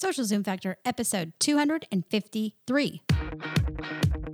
Social Zoom Factor, episode 253.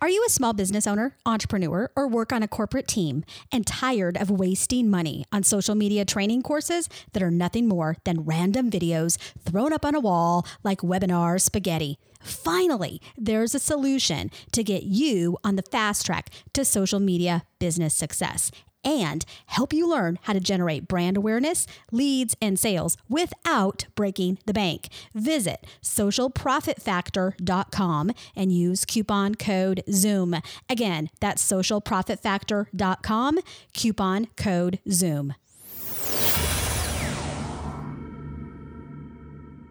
Are you a small business owner, entrepreneur, or work on a corporate team and tired of wasting money on social media training courses that are nothing more than random videos thrown up on a wall like webinar spaghetti? Finally, there's a solution to get you on the fast track to social media business success and help you learn how to generate brand awareness, leads, and sales without breaking the bank. Visit socialprofitfactor.com and use coupon code ZOOM. Again, that's socialprofitfactor.com, coupon code ZOOM.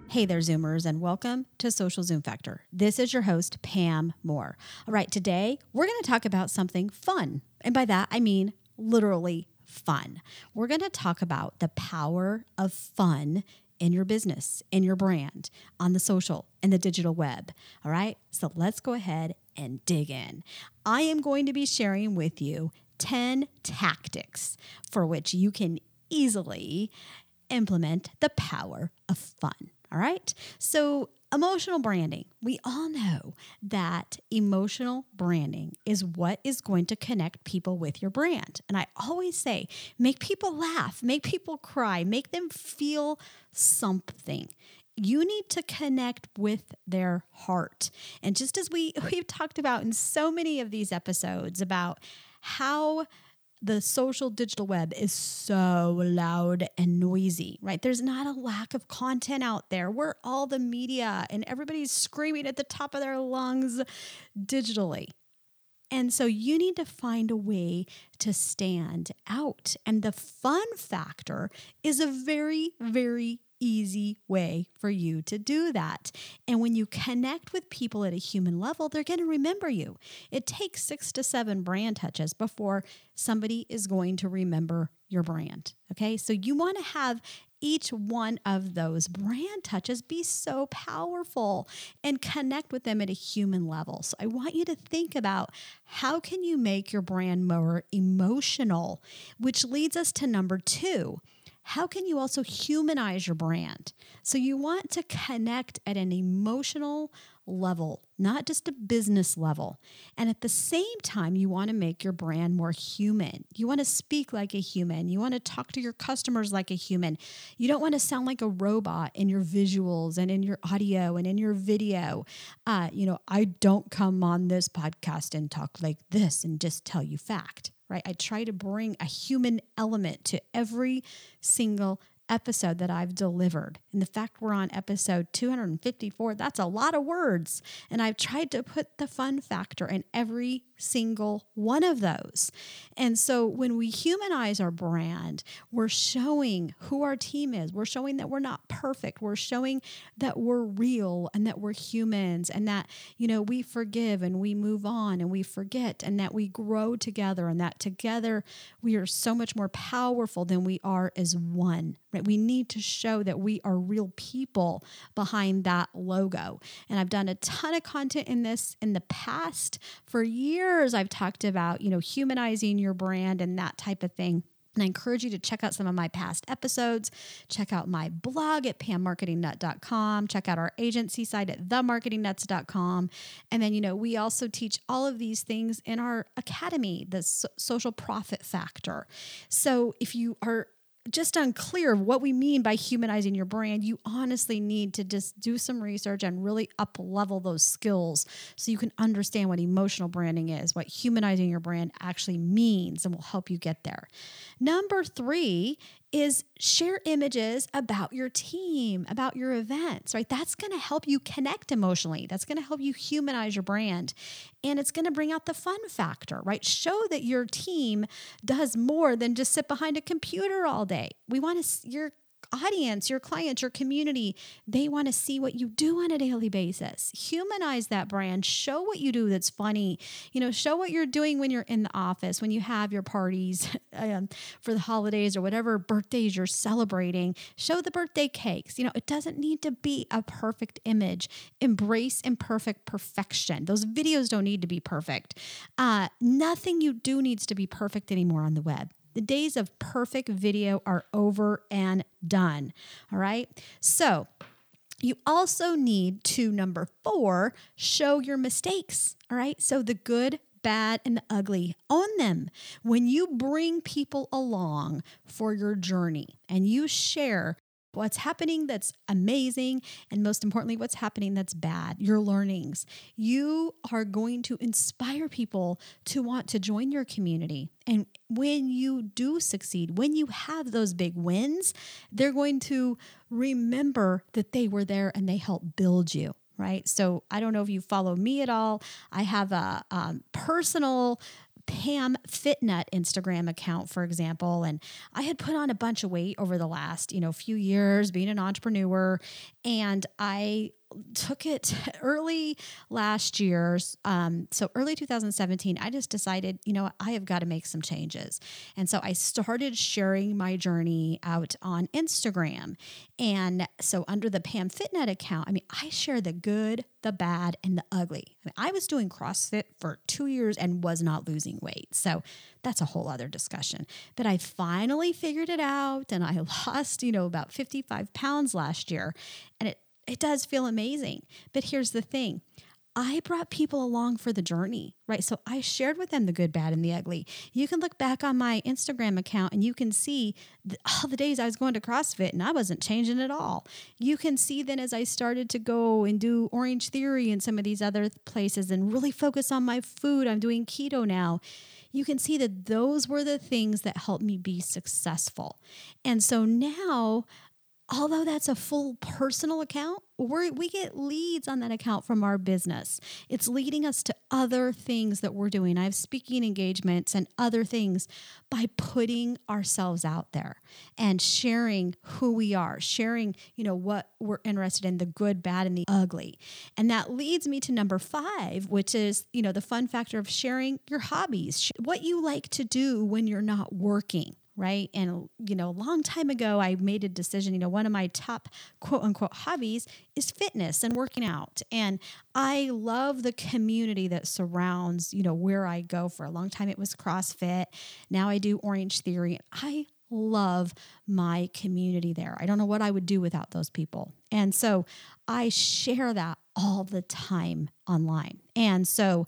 Hey there, Zoomers, and welcome to Social Zoom Factor. This is your host, Pam Moore. All right, today we're going to talk about something fun. And by that, I mean literally fun. We're going to talk about the power of fun in your business, in your brand, on the social in the digital web. All right. So let's go ahead and dig in. I am going to be sharing with you 10 tactics for which you can easily implement the power of fun. All right. So Emotional branding. We all know that emotional branding is what is going to connect people with your brand. And I always say, make people laugh, make people cry, make them feel something. You need to connect with their heart. And just as we, we've talked about in so many of these episodes about how the social digital web is so loud and noisy, right? There's not a lack of content out there. We're all the media and everybody's screaming at the top of their lungs digitally. And so you need to find a way to stand out. And the fun factor is a very, very easy way for you to do that. And when you connect with people at a human level, they're going to remember you. It takes six to seven brand touches before somebody is going to remember your brand. Okay. So you want to have each one of those brand touches be so powerful and connect with them at a human level. So I want you to think about how can you make your brand more emotional, which leads us to number 2 how can you also humanize your brand? So you want to connect at an emotional level, not just a business level. And at the same time, you want to make your brand more human. You want to speak like a human. You want to talk to your customers like a human. You don't want to sound like a robot in your visuals and in your audio and in your video. Uh, you know, I don't come on this podcast and talk like this and just tell you fact right? I try to bring a human element to every single episode that I've delivered. And the fact we're on episode 254, that's a lot of words. And I've tried to put the fun factor in every single one of those. And so when we humanize our brand, we're showing who our team is. We're showing that we're not perfect. We're showing that we're real and that we're humans and that, you know, we forgive and we move on and we forget and that we grow together and that together we are so much more powerful than we are as one. We need to show that we are real people behind that logo. And I've done a ton of content in this in the past for years years I've talked about, you know, humanizing your brand and that type of thing. And I encourage you to check out some of my past episodes. Check out my blog at pammarketingnut.com. Check out our agency site at themarketingnutz.com. And then, you know, we also teach all of these things in our academy, the so- social profit factor. So if you are just unclear of what we mean by humanizing your brand, you honestly need to just do some research and really up level those skills so you can understand what emotional branding is, what humanizing your brand actually means, and will help you get there. Number three is share images about your team, about your events, right? That's going to help you connect emotionally. That's going to help you humanize your brand. And it's going to bring out the fun factor, right? Show that your team does more than just sit behind a computer all day. We want to, your audience, your clients, your community, they want to see what you do on a daily basis. Humanize that brand. Show what you do that's funny. You know, show what you're doing when you're in the office, when you have your parties um, for the holidays or whatever birthdays you're celebrating. Show the birthday cakes. You know, it doesn't need to be a perfect image. Embrace imperfect perfection. Those videos don't need to be perfect. Uh, nothing you do needs to be perfect anymore on the web. The days of perfect video are over and done. All right. So, you also need to, number four, show your mistakes. All right. So, the good, bad, and the ugly, own them. When you bring people along for your journey and you share what's happening that's amazing, and most importantly, what's happening that's bad, your learnings. You are going to inspire people to want to join your community. And when you do succeed, when you have those big wins, they're going to remember that they were there and they helped build you right? So I don't know if you follow me at all. I have a um, personal Pam Fitnut Instagram account, for example, and I had put on a bunch of weight over the last, you know, few years being an entrepreneur, and I took it early last year. Um, so early 2017, I just decided, you know, I have got to make some changes. And so I started sharing my journey out on Instagram. And so under the Pam Fitnut account, I mean, I share the good, the bad, and the ugly. I mean, I was doing CrossFit for two years and was not losing weight. So that's a whole other discussion. But I finally figured it out and I lost, you know, about 55 pounds last year. And it it does feel amazing. But here's the thing I brought people along for the journey, right? So I shared with them the good, bad, and the ugly. You can look back on my Instagram account and you can see the, all the days I was going to CrossFit and I wasn't changing at all. You can see then as I started to go and do Orange Theory and some of these other places and really focus on my food, I'm doing keto now. You can see that those were the things that helped me be successful. And so now although that's a full personal account, we get leads on that account from our business. It's leading us to other things that we're doing. I have speaking engagements and other things by putting ourselves out there and sharing who we are, sharing, you know, what we're interested in, the good, bad, and the ugly. And that leads me to number five, which is, you know, the fun factor of sharing your hobbies, what you like to do when you're not working right? And, you know, a long time ago, I made a decision. You know, one of my top quote unquote hobbies is fitness and working out. And I love the community that surrounds, you know, where I go. For a long time, it was CrossFit. Now I do Orange Theory. I love my community there. I don't know what I would do without those people. And so I share that all the time online. And so,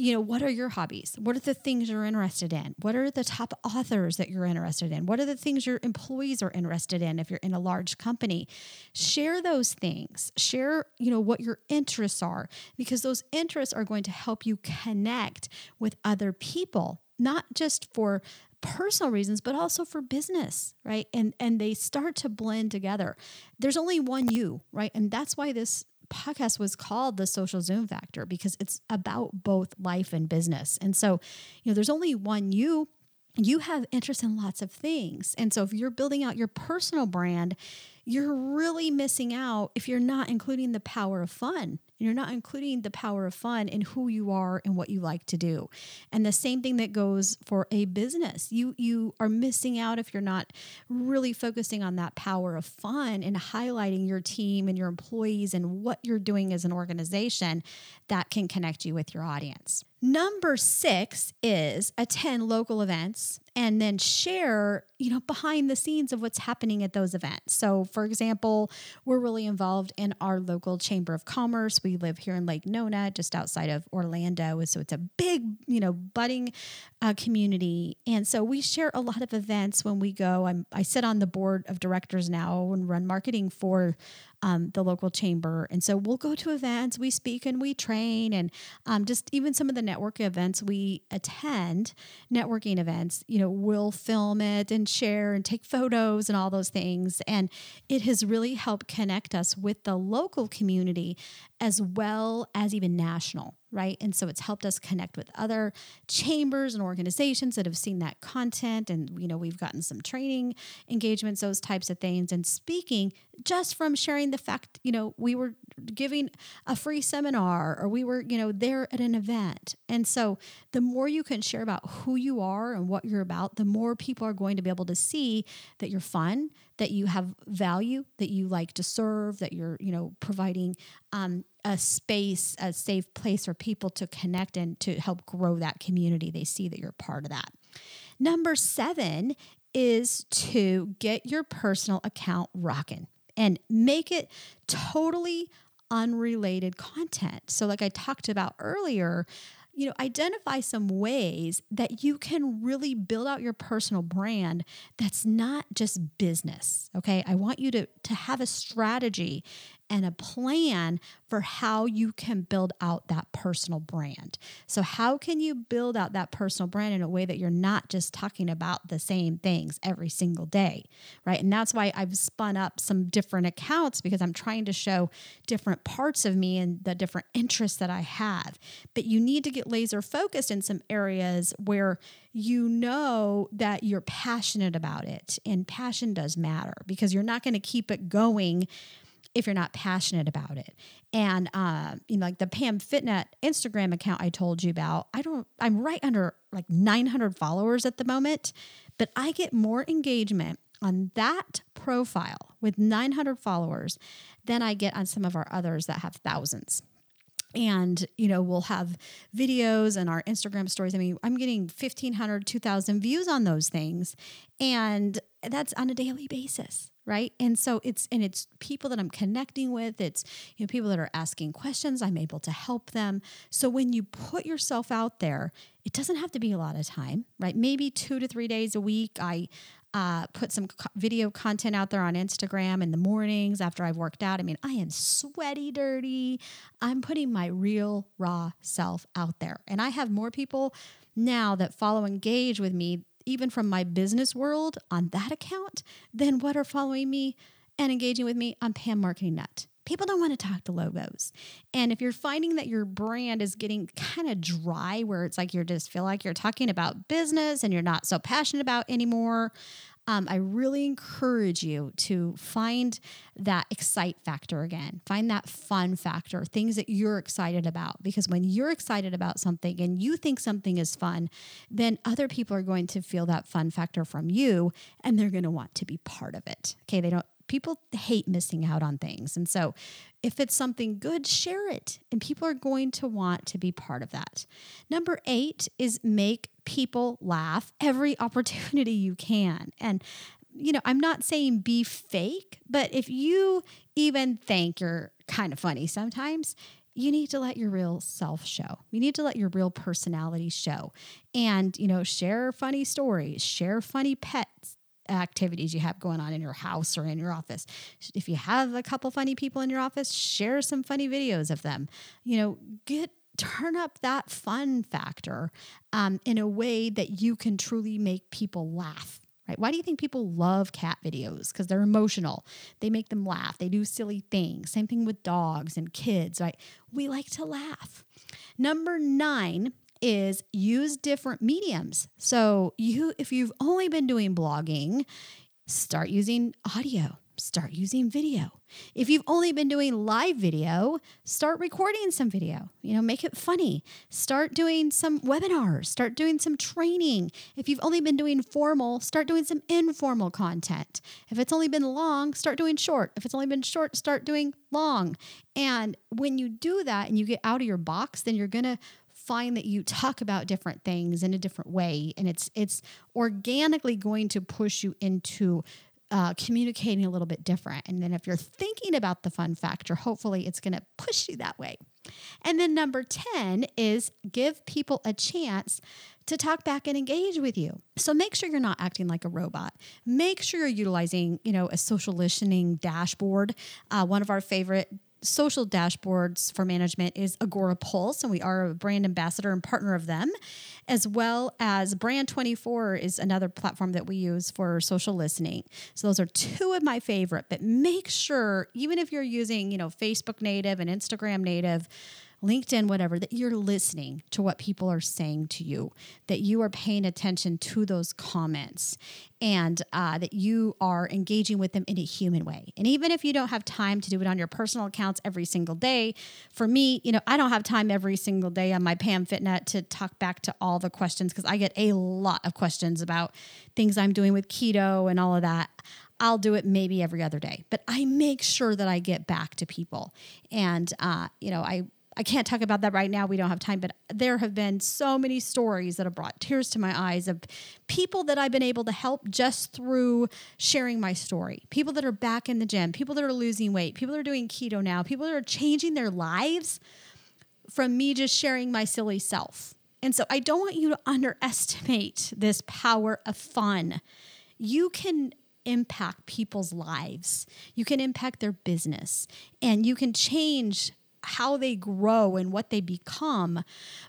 you know, what are your hobbies? What are the things you're interested in? What are the top authors that you're interested in? What are the things your employees are interested in if you're in a large company? Share those things. Share, you know, what your interests are because those interests are going to help you connect with other people, not just for personal reasons but also for business right and and they start to blend together there's only one you right and that's why this podcast was called the social zoom factor because it's about both life and business. And so, you know, there's only one you you have interest in lots of things. And so if you're building out your personal brand, you're really missing out if you're not including the power of fun. And you're not including the power of fun in who you are and what you like to do. And the same thing that goes for a business. You you are missing out if you're not really focusing on that power of fun and highlighting your team and your employees and what you're doing as an organization that can connect you with your audience. Number six is attend local events and then share, you know, behind the scenes of what's happening at those events. So, for example, we're really involved in our local chamber of commerce. We live here in Lake Nona, just outside of Orlando, so it's a big, you know, budding uh, community. And so we share a lot of events when we go. I'm, I sit on the board of directors now and run marketing for um, the local chamber. And so we'll go to events, we speak and we train, and um, just even some of the network events we attend, networking events, you know, we'll film it and share and take photos and all those things. And it has really helped connect us with the local community as well as even national right? And so it's helped us connect with other chambers and organizations that have seen that content. And, you know, we've gotten some training engagements, those types of things. And speaking just from sharing the fact, you know, we were giving a free seminar or we were, you know, there at an event. And so the more you can share about who you are and what you're about, the more people are going to be able to see that you're fun, that you have value, that you like to serve, that you're, you know, providing um, a space, a safe place for people to connect and to help grow that community. They see that you're part of that. Number seven is to get your personal account rocking and make it totally unrelated content. So, like I talked about earlier, you know, identify some ways that you can really build out your personal brand that's not just business. Okay. I want you to, to have a strategy and a plan for how you can build out that personal brand. So, how can you build out that personal brand in a way that you're not just talking about the same things every single day, right? And that's why I've spun up some different accounts because I'm trying to show different parts of me and the different interests that I have. But you need to get laser focused in some areas where you know that you're passionate about it. And passion does matter because you're not going to keep it going if you're not passionate about it. And uh, you know, like the Pam Fitnut Instagram account I told you about, I don't I'm right under like 900 followers at the moment, but I get more engagement on that profile with 900 followers than I get on some of our others that have thousands. And you know we'll have videos and our instagram stories. I mean i'm getting 1500 2000 views on those things and that's on a daily basis right and so it's and it's people that i'm connecting with it's you know people that are asking questions i'm able to help them so when you put yourself out there it doesn't have to be a lot of time right maybe two to three days a week i uh, put some co- video content out there on Instagram in the mornings after I've worked out. I mean, I am sweaty, dirty. I'm putting my real, raw self out there. And I have more people now that follow engage with me even from my business world on that account than what are following me and engaging with me on Pam Marketing Nut. People don't want to talk to logos. And if you're finding that your brand is getting kind of dry, where it's like you just feel like you're talking about business and you're not so passionate about anymore, um, I really encourage you to find that excite factor again. Find that fun factor, things that you're excited about. Because when you're excited about something and you think something is fun, then other people are going to feel that fun factor from you and they're going to want to be part of it. Okay. They don't, people hate missing out on things. And so if it's something good, share it. And people are going to want to be part of that. Number eight is make people laugh every opportunity you can. And you know, I'm not saying be fake, but if you even think you're kind of funny sometimes, you need to let your real self show. You need to let your real personality show. And, you know, share funny stories, share funny pets activities you have going on in your house or in your office. If you have a couple funny people in your office, share some funny videos of them. You know, get turn up that fun factor um, in a way that you can truly make people laugh. Right? Why do you think people love cat videos? Because they're emotional. They make them laugh. They do silly things. Same thing with dogs and kids, right? We like to laugh. Number nine is use different mediums. So you if you've only been doing blogging, start using audio, start using video. If you've only been doing live video, start recording some video. You know, make it funny. Start doing some webinars, start doing some training. If you've only been doing formal, start doing some informal content. If it's only been long, start doing short. If it's only been short, start doing long. And when you do that and you get out of your box, then you're going to find that you talk about different things in a different way and it's it's organically going to push you into uh, communicating a little bit different and then if you're thinking about the fun factor hopefully it's going to push you that way and then number 10 is give people a chance to talk back and engage with you. So make sure you're not acting like a robot. Make sure you're utilizing, you know, a social listening dashboard. Uh, one of our favorite social dashboards for management is Agora Pulse, and we are a brand ambassador and partner of them, as well as Brand 24 is another platform that we use for social listening. So those are two of my favorite, but make sure, even if you're using, you know, Facebook native and Instagram native, LinkedIn, whatever, that you're listening to what people are saying to you, that you are paying attention to those comments, and uh, that you are engaging with them in a human way. And even if you don't have time to do it on your personal accounts every single day, for me, you know, I don't have time every single day on my Pam Fitnut to talk back to all the questions because I get a lot of questions about things I'm doing with keto and all of that. I'll do it maybe every other day, but I make sure that I get back to people. And, uh, you know, I I can't talk about that right now. We don't have time, but there have been so many stories that have brought tears to my eyes of people that I've been able to help just through sharing my story. People that are back in the gym, people that are losing weight, people that are doing keto now, people that are changing their lives from me just sharing my silly self. And so I don't want you to underestimate this power of fun. You can impact people's lives. You can impact their business and you can change how they grow and what they become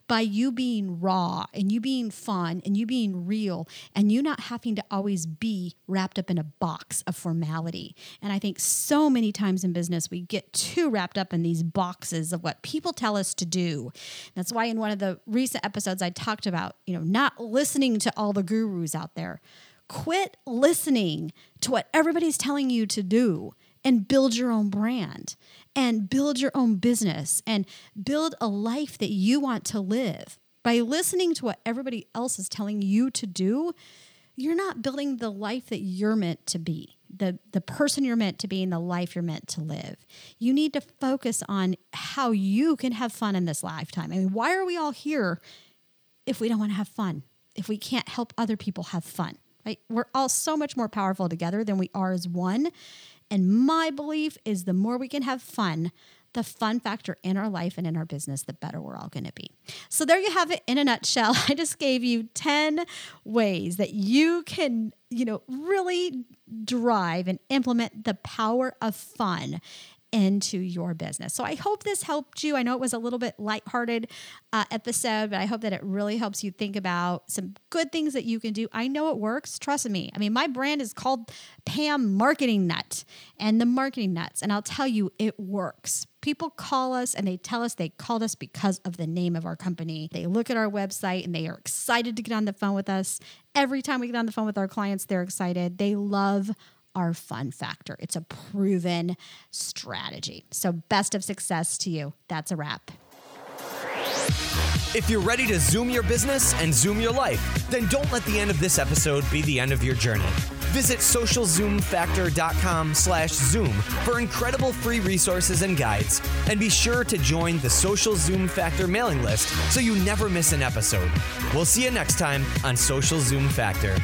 by you being raw and you being fun and you being real and you not having to always be wrapped up in a box of formality. And I think so many times in business we get too wrapped up in these boxes of what people tell us to do. That's why in one of the recent episodes I talked about, you know, not listening to all the gurus out there. Quit listening to what everybody's telling you to do and build your own brand and build your own business and build a life that you want to live. By listening to what everybody else is telling you to do, you're not building the life that you're meant to be, the, the person you're meant to be, and the life you're meant to live. You need to focus on how you can have fun in this lifetime. I mean, why are we all here if we don't want to have fun? If we can't help other people have fun? Right? We're all so much more powerful together than we are as one. And my belief is the more we can have fun, the fun factor in our life and in our business, the better we're all going to be. So, there you have it in a nutshell. I just gave you 10 ways that you can, you know, really drive and implement the power of fun into your business. So I hope this helped you. I know it was a little bit lighthearted uh, episode, but I hope that it really helps you think about some good things that you can do. I know it works. Trust me. I mean, my brand is called Pam Marketing Nut and the Marketing Nutz, and I'll tell you, it works. People call us and they tell us they called us because of the name of our company. They look at our website and they are excited to get on the phone with us. Every time we get on the phone with our clients, they're excited. They love our fun factor. It's a proven strategy. So, best of success to you. That's a wrap. If you're ready to zoom your business and zoom your life, then don't let the end of this episode be the end of your journey. Visit socialzoomfactor.com slash zoom for incredible free resources and guides. And be sure to join the Social Zoom Factor mailing list so you never miss an episode. We'll see you next time on Social Zoom Factor.